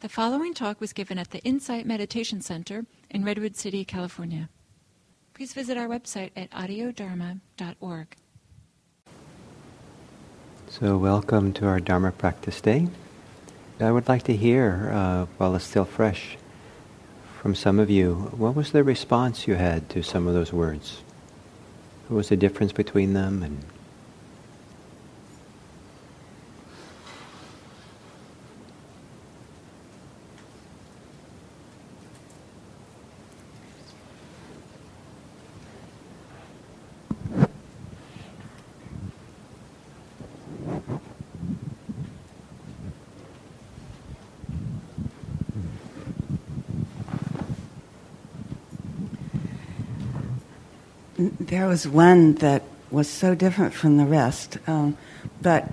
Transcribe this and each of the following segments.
The following talk was given at the Insight Meditation Center in Redwood City, California. Please visit our website at audiodharma.org. So, welcome to our Dharma practice day. I would like to hear, uh, while it's still fresh, from some of you, what was the response you had to some of those words? What was the difference between them and there was one that was so different from the rest. Um, but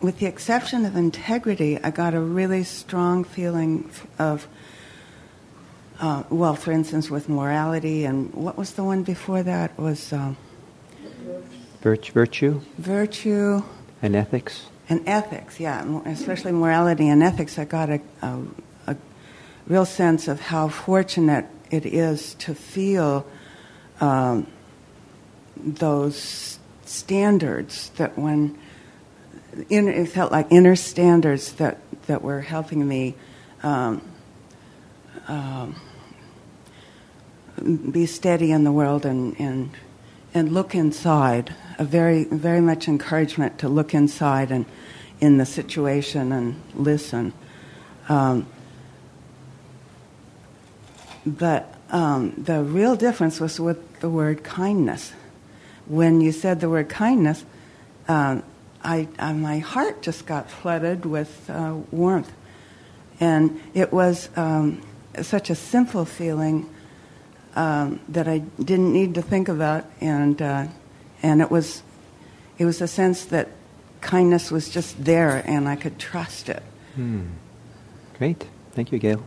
with the exception of integrity, I got a really strong feeling of, uh, well, for instance, with morality, and what was the one before that? Was uh, virtue, virtue, and ethics, and ethics. Yeah, especially morality and ethics. I got a, a, a real sense of how fortunate it is to feel um, those standards that when it felt like inner standards that, that were helping me um, um, be steady in the world and, and, and look inside. A very, very much encouragement to look inside and in the situation and listen. Um, but um, the real difference was with the word kindness. When you said the word kindness, um, I, uh, my heart just got flooded with uh, warmth. And it was um, such a simple feeling um, that I didn't need to think about. And, uh, and it, was, it was a sense that kindness was just there and I could trust it. Hmm. Great. Thank you, Gail.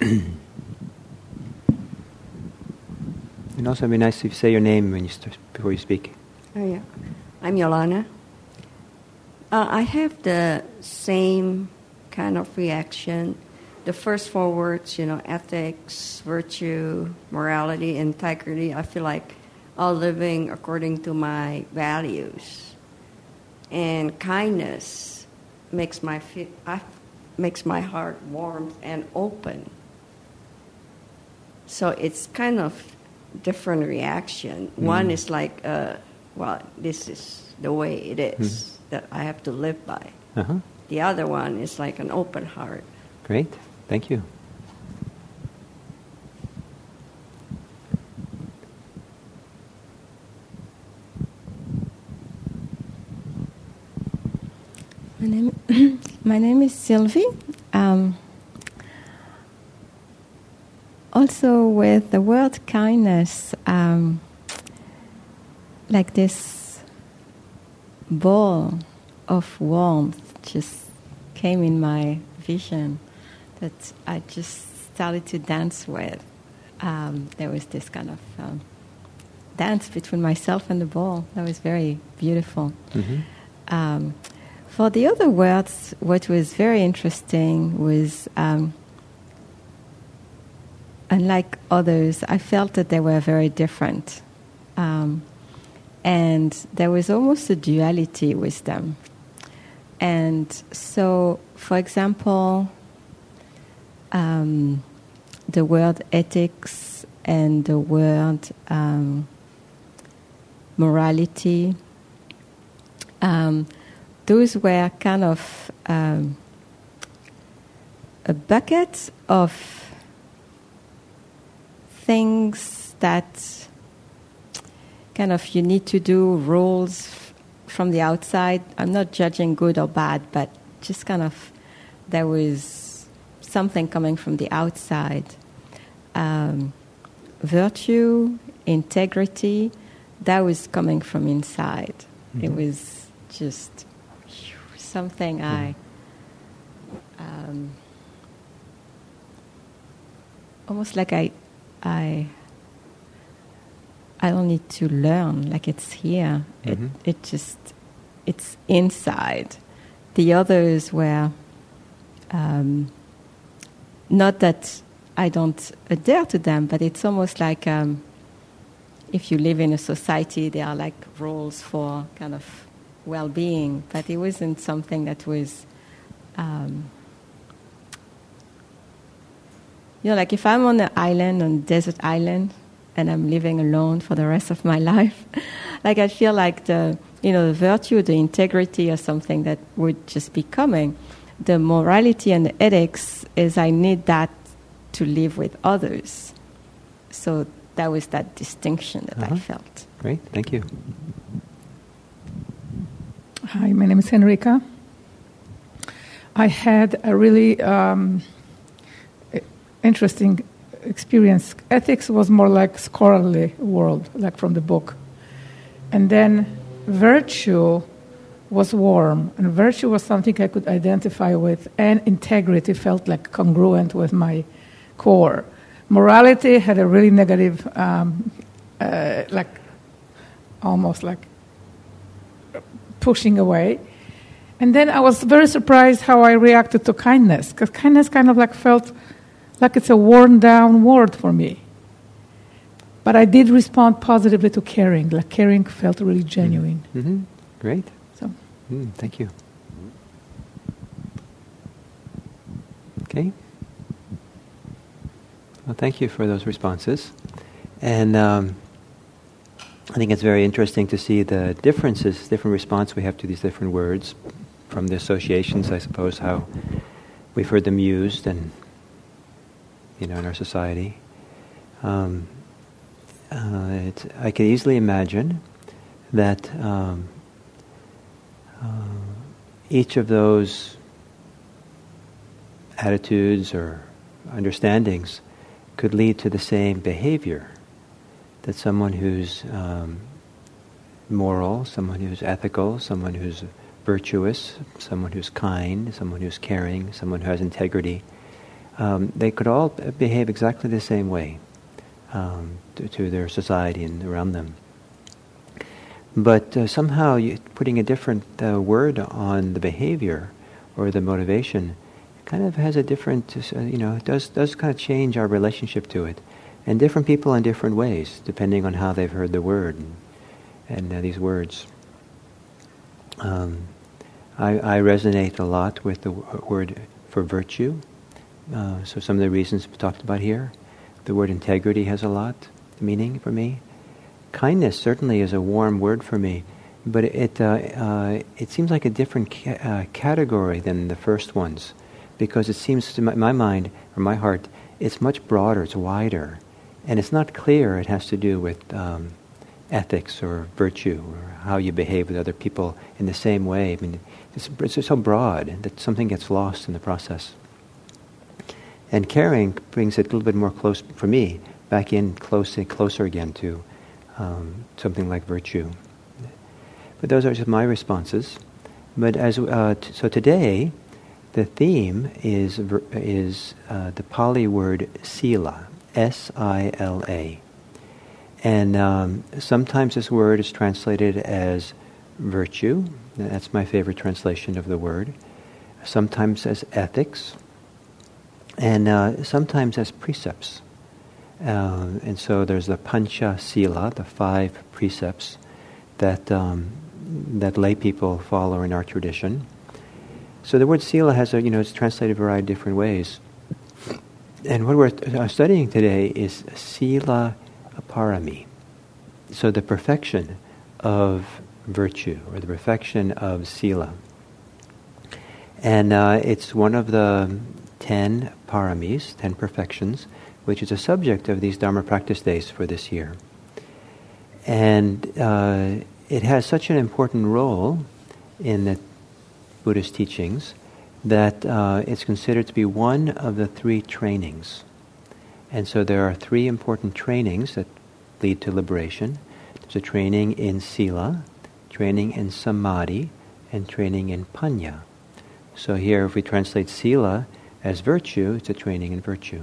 And also, it'd be nice if you say your name when you start, before you speak. Oh yeah, I'm Yolana. Uh, I have the same kind of reaction. The first four words, you know, ethics, virtue, morality, integrity. I feel like all living according to my values, and kindness makes my I, makes my heart warm and open. So it's kind of different reaction. Mm. One is like, uh, well, this is the way it is mm. that I have to live by. Uh-huh. The other one is like an open heart. Great, thank you. My name, my name is Sylvie. Um, also with the word kindness, um, like this ball of warmth just came in my vision that I just started to dance with. Um, there was this kind of um, dance between myself and the ball that was very beautiful. Mm-hmm. Um, for the other words, what was very interesting was um, unlike others, I felt that they were very different. Um, and there was almost a duality with them. And so, for example, um, the word ethics and the word um, morality, um, those were kind of um, a bucket of things that kind of you need to do, rules from the outside. I'm not judging good or bad, but just kind of there was something coming from the outside. Um, virtue, integrity, that was coming from inside. Mm-hmm. It was just something I. Um, almost like I I I don't need to learn. Like it's here. Mm-hmm. It it just it's inside, the others were um, not that I don't adhere to them, but it's almost like um, if you live in a society, there are like rules for kind of well being, but it wasn't something that was. Um, you know, like if I'm on an island, on a desert island, and I'm living alone for the rest of my life, like I feel like the, you know, the virtue, the integrity or something that would just be coming. The morality and the ethics is I need that to live with others. So that was that distinction that uh-huh. I felt. Great, thank you. Hi, my name is Henrika. I had a really um, interesting experience. Ethics was more like scholarly world, like from the book, and then virtue was warm, and virtue was something I could identify with, and integrity felt like congruent with my core. Morality had a really negative, um, uh, like almost like pushing away. And then I was very surprised how I reacted to kindness, because kindness kind of like felt like it's a worn down word for me. But I did respond positively to caring. Like caring felt really genuine. Mm-hmm. mm-hmm. Great. So, mm, thank you. Okay. Well, thank you for those responses. And um, I think it's very interesting to see the differences, different response we have to these different words from the associations, I suppose, how we've heard them used and, you know, in our society. Um, uh, I can easily imagine that um, uh, each of those attitudes or understandings could lead to the same behavior. That someone who's um, moral, someone who's ethical, someone who's virtuous, someone who's kind, someone who's caring, someone who has integrity, um, they could all behave exactly the same way um, to, to, their society and around them. But uh, somehow putting a different uh, word on the behavior or the motivation kind of has a different, uh, you know, does does kind of change our relationship to it, and different people in different ways depending on how they've heard the word and, and uh, these words. Um, I, I, resonate a lot with the word for virtue. Uh, so some of the reasons talked about here, the word integrity has a lot meaning for me. Kindness certainly is a warm word for me, but it uh, uh, it seems like a different ca- uh, category than the first ones because it seems to my, my mind or my heart it's much broader, it's wider, and it's not clear it has to do with um, ethics or virtue or how you behave with other people in the same way. I mean, it's, it's so broad that something gets lost in the process. And caring brings it a little bit more close for me, back in close, closer again to um, something like virtue. But those are just my responses. But as uh, t- so today, the theme is, is uh, the Pali word sila, S I L A. And um, sometimes this word is translated as virtue. That's my favorite translation of the word. Sometimes as ethics. And uh, sometimes as precepts. Uh, and so there's the Pancha Sila, the five precepts that, um, that lay people follow in our tradition. So the word sila has a, you know, it's translated a variety of different ways. And what we're uh, studying today is sila parami. So the perfection of virtue, or the perfection of sila. And uh, it's one of the ten paramis, ten perfections, which is a subject of these Dharma practice days for this year. And uh, it has such an important role in the Buddhist teachings that uh, it's considered to be one of the three trainings. And so there are three important trainings that lead to liberation. There's a training in sila, training in samadhi, and training in panya. So here, if we translate sila as virtue, it's a training in virtue.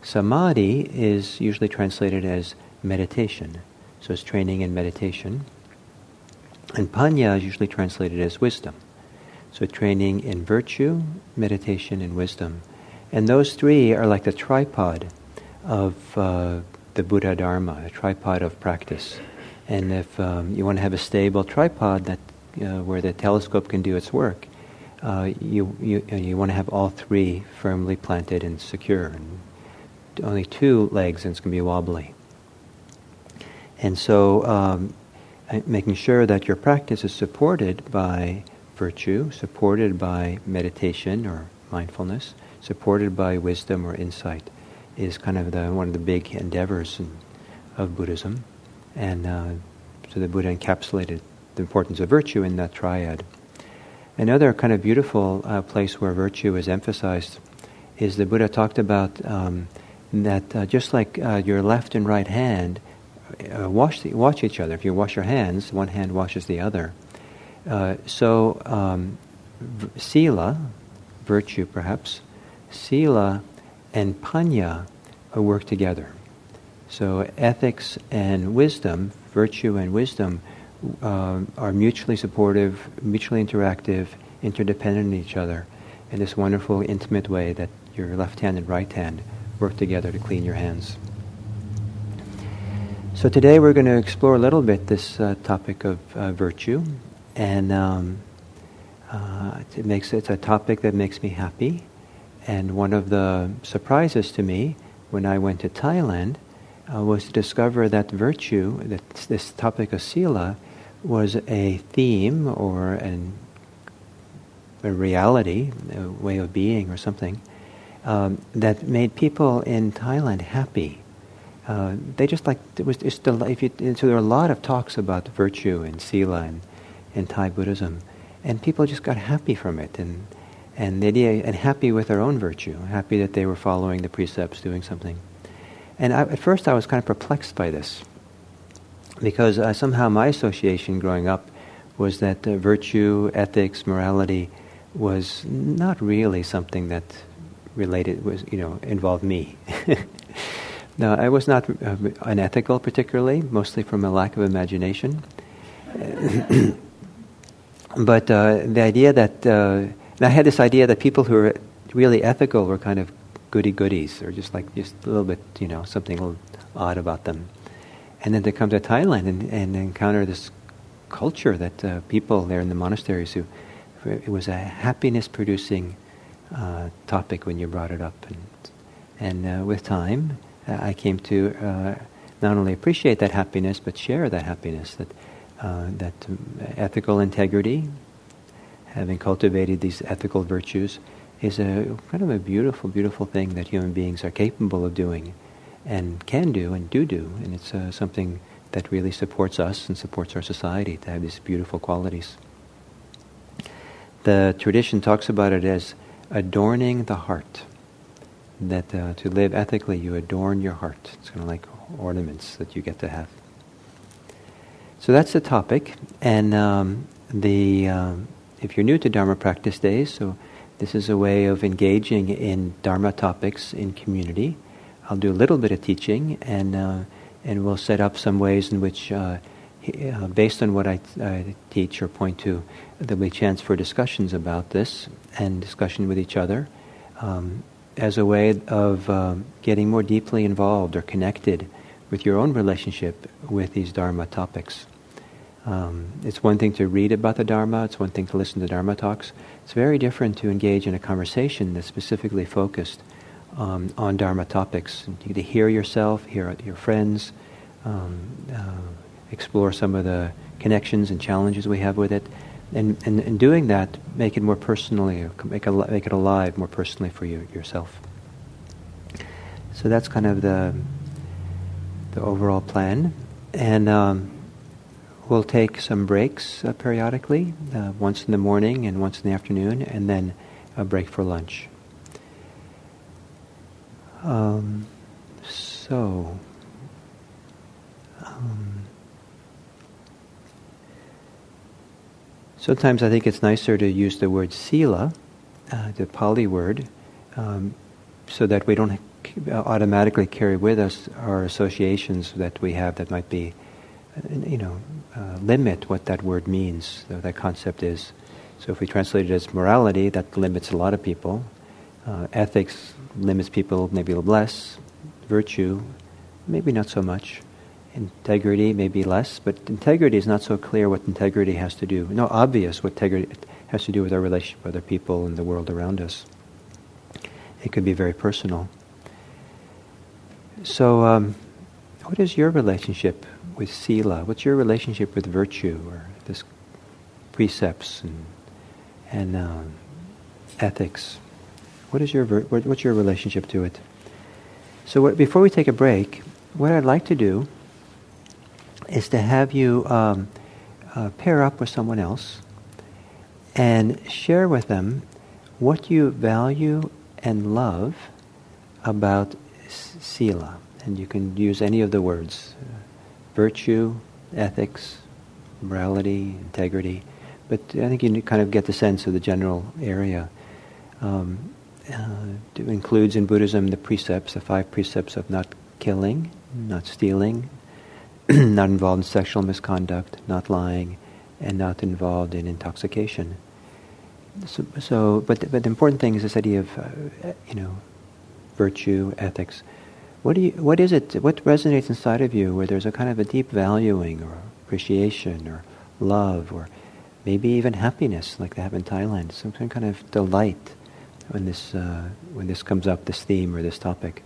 Samadhi is usually translated as meditation, so it's training in meditation. And panya is usually translated as wisdom. So training in virtue, meditation, and wisdom. And those three are like the tripod of uh, the Buddha Dharma, a tripod of practice. And if um, you want to have a stable tripod that uh, where the telescope can do its work, uh, you, you, you want to have all three firmly planted and secure. And only two legs and it's going to be wobbly. And so um, making sure that your practice is supported by virtue, supported by meditation or mindfulness, supported by wisdom or insight is kind of the, one of the big endeavors in, of Buddhism. And uh, so the Buddha encapsulated the importance of virtue in that triad. Another kind of beautiful uh, place where virtue is emphasized is the Buddha talked about um, that uh, just like uh, your left and right hand uh, wash, the, wash each other. If you wash your hands, one hand washes the other. Uh, so, um, v- sila, virtue perhaps, sila and panya work together. So, ethics and wisdom, virtue and wisdom, uh, are mutually supportive, mutually interactive, interdependent on each other in this wonderful, intimate way that your left hand and right hand work together to clean your hands. So today we're going to explore a little bit this uh, topic of uh, virtue, and um, uh, it makes it's a topic that makes me happy. And one of the surprises to me when I went to Thailand uh, was to discover that virtue, that this topic of sila, was a theme or an, a reality, a way of being or something um, that made people in Thailand happy. Uh, they just like it was just if you, so there were a lot of talks about virtue and sila and, and Thai Buddhism, and people just got happy from it and and the idea and happy with their own virtue, happy that they were following the precepts, doing something. And I, at first, I was kind of perplexed by this because uh, somehow my association growing up was that uh, virtue, ethics, morality was not really something that related was you know involved me. no, I was not uh, unethical particularly, mostly from a lack of imagination. but uh, the idea that uh, I had this idea that people who were really ethical were kind of goody goodies, or just like just a little bit, you know, something a little odd about them. And then to come to Thailand and, and encounter this culture that uh, people there in the monasteries who it was a happiness producing uh, topic when you brought it up. And, and uh, with time, uh, I came to uh, not only appreciate that happiness, but share that happiness, that, that ethical integrity, having cultivated these ethical virtues, is a kind of a beautiful, beautiful thing that human beings are capable of doing and can do and do do. And it's uh, something that really supports us and supports our society to have these beautiful qualities. The tradition talks about it as adorning the heart. That uh, to live ethically, you adorn your heart. It's kind of like ornaments that you get to have. So that's the topic. And um, the um, if you're new to Dharma practice days, so this is a way of engaging in Dharma topics in community. I'll do a little bit of teaching, and uh, and we'll set up some ways in which, uh, uh, based on what I, I, teach or point to, there'll be chance for discussions about this and discussion with each other um, as a way of um, getting more deeply involved or connected with your own relationship with these Dharma topics. Um, it's one thing to read about the Dharma, it's one thing to listen to Dharma talks. It's very different to engage in a conversation that's specifically focused um, on Dharma topics. You get to hear yourself, hear your friends, um, uh, explore some of the connections and challenges we have with it, and, and, and doing that, make it more personally, make, it, make it alive more personally for you yourself. So that's kind of the the overall plan, and um, we'll take some breaks uh, periodically, uh, once in the morning and once in the afternoon, and then a break for lunch. Um, so. Um, Sometimes I think it's nicer to use the word sila, uh, the Pali word, um, so that we don't automatically carry with us our associations that we have that might be, you know, uh, limit what that word means, that concept is. So if we translate it as morality, that limits a lot of people. Uh, ethics limits people maybe less. Virtue, maybe not so much. Integrity, maybe less. But integrity is not so clear what integrity has to do. No, obvious what integrity has to do with our relationship with other people and the world around us. It could be very personal. So, um, what is your relationship with sila? What's your relationship with virtue or this precepts and and um, ethics? What is your what, what's your relationship to it? So, what, before we take a break, what I'd like to do is to have you um, uh, pair up with someone else and share with them what you value and love about sila. And you can use any of the words uh, virtue, ethics, morality, integrity. But I think you kind of get the sense of the general area. Um, uh, includes in Buddhism the precepts, the five precepts of not killing, not stealing, not involved in sexual misconduct, not lying, and not involved in intoxication. So, so but but the important thing is this idea of uh, you know virtue, ethics. What do you? What is it? What resonates inside of you where there's a kind of a deep valuing or appreciation or love or maybe even happiness, like they have in Thailand, some kind of delight when this uh, when this comes up, this theme or this topic.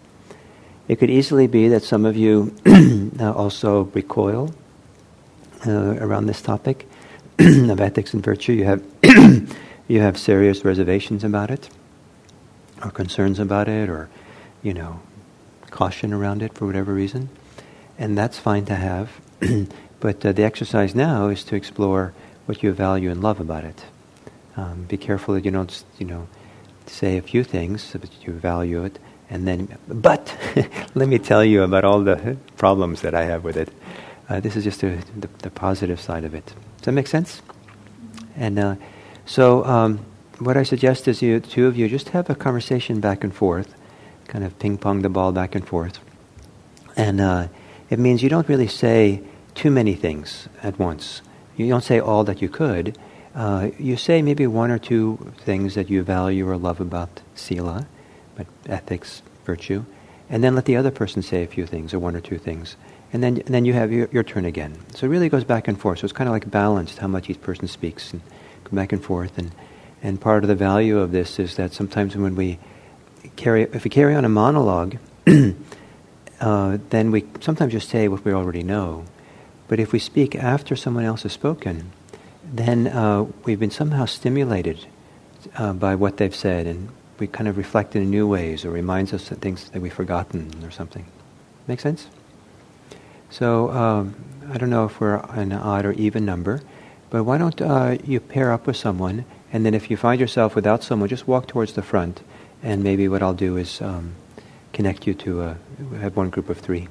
It could easily be that some of you also recoil uh, around this topic of ethics and virtue. You have you have serious reservations about it, or concerns about it, or you know, caution around it for whatever reason, and that's fine to have. but uh, the exercise now is to explore what you value and love about it. Um, be careful that you don't, you know, say a few things so that you value it, and then, but let me tell you about all the problems that I have with it. Uh, this is just a, the, the, positive side of it. Does that make sense? And uh, so, um, what I suggest is you, two of you, just have a conversation back and forth, kind of ping pong the ball back and forth. And uh, it means you don't really say too many things at once. You don't say all that you could. Uh, you say maybe one or two things that you value or love about sila, but ethics, virtue, and then let the other person say a few things or one or two things. And then, and then you have your, your turn again. So it really goes back and forth. So it's kind of like balanced how much each person speaks. And, go back and forth. And, and part of the value of this is that sometimes when we carry, if we carry on a monologue, uh, then we sometimes just say what we already know. But if we speak after someone else has spoken, then uh, we've been somehow stimulated uh, by what they've said, and we kind of reflect in new ways, or reminds us of things that we've forgotten, or something. Make sense? So um, I don't know if we're an odd or even number, but why don't uh, you pair up with someone, and then if you find yourself without someone, just walk towards the front, and maybe what I'll do is um, connect you to a, have one group of three.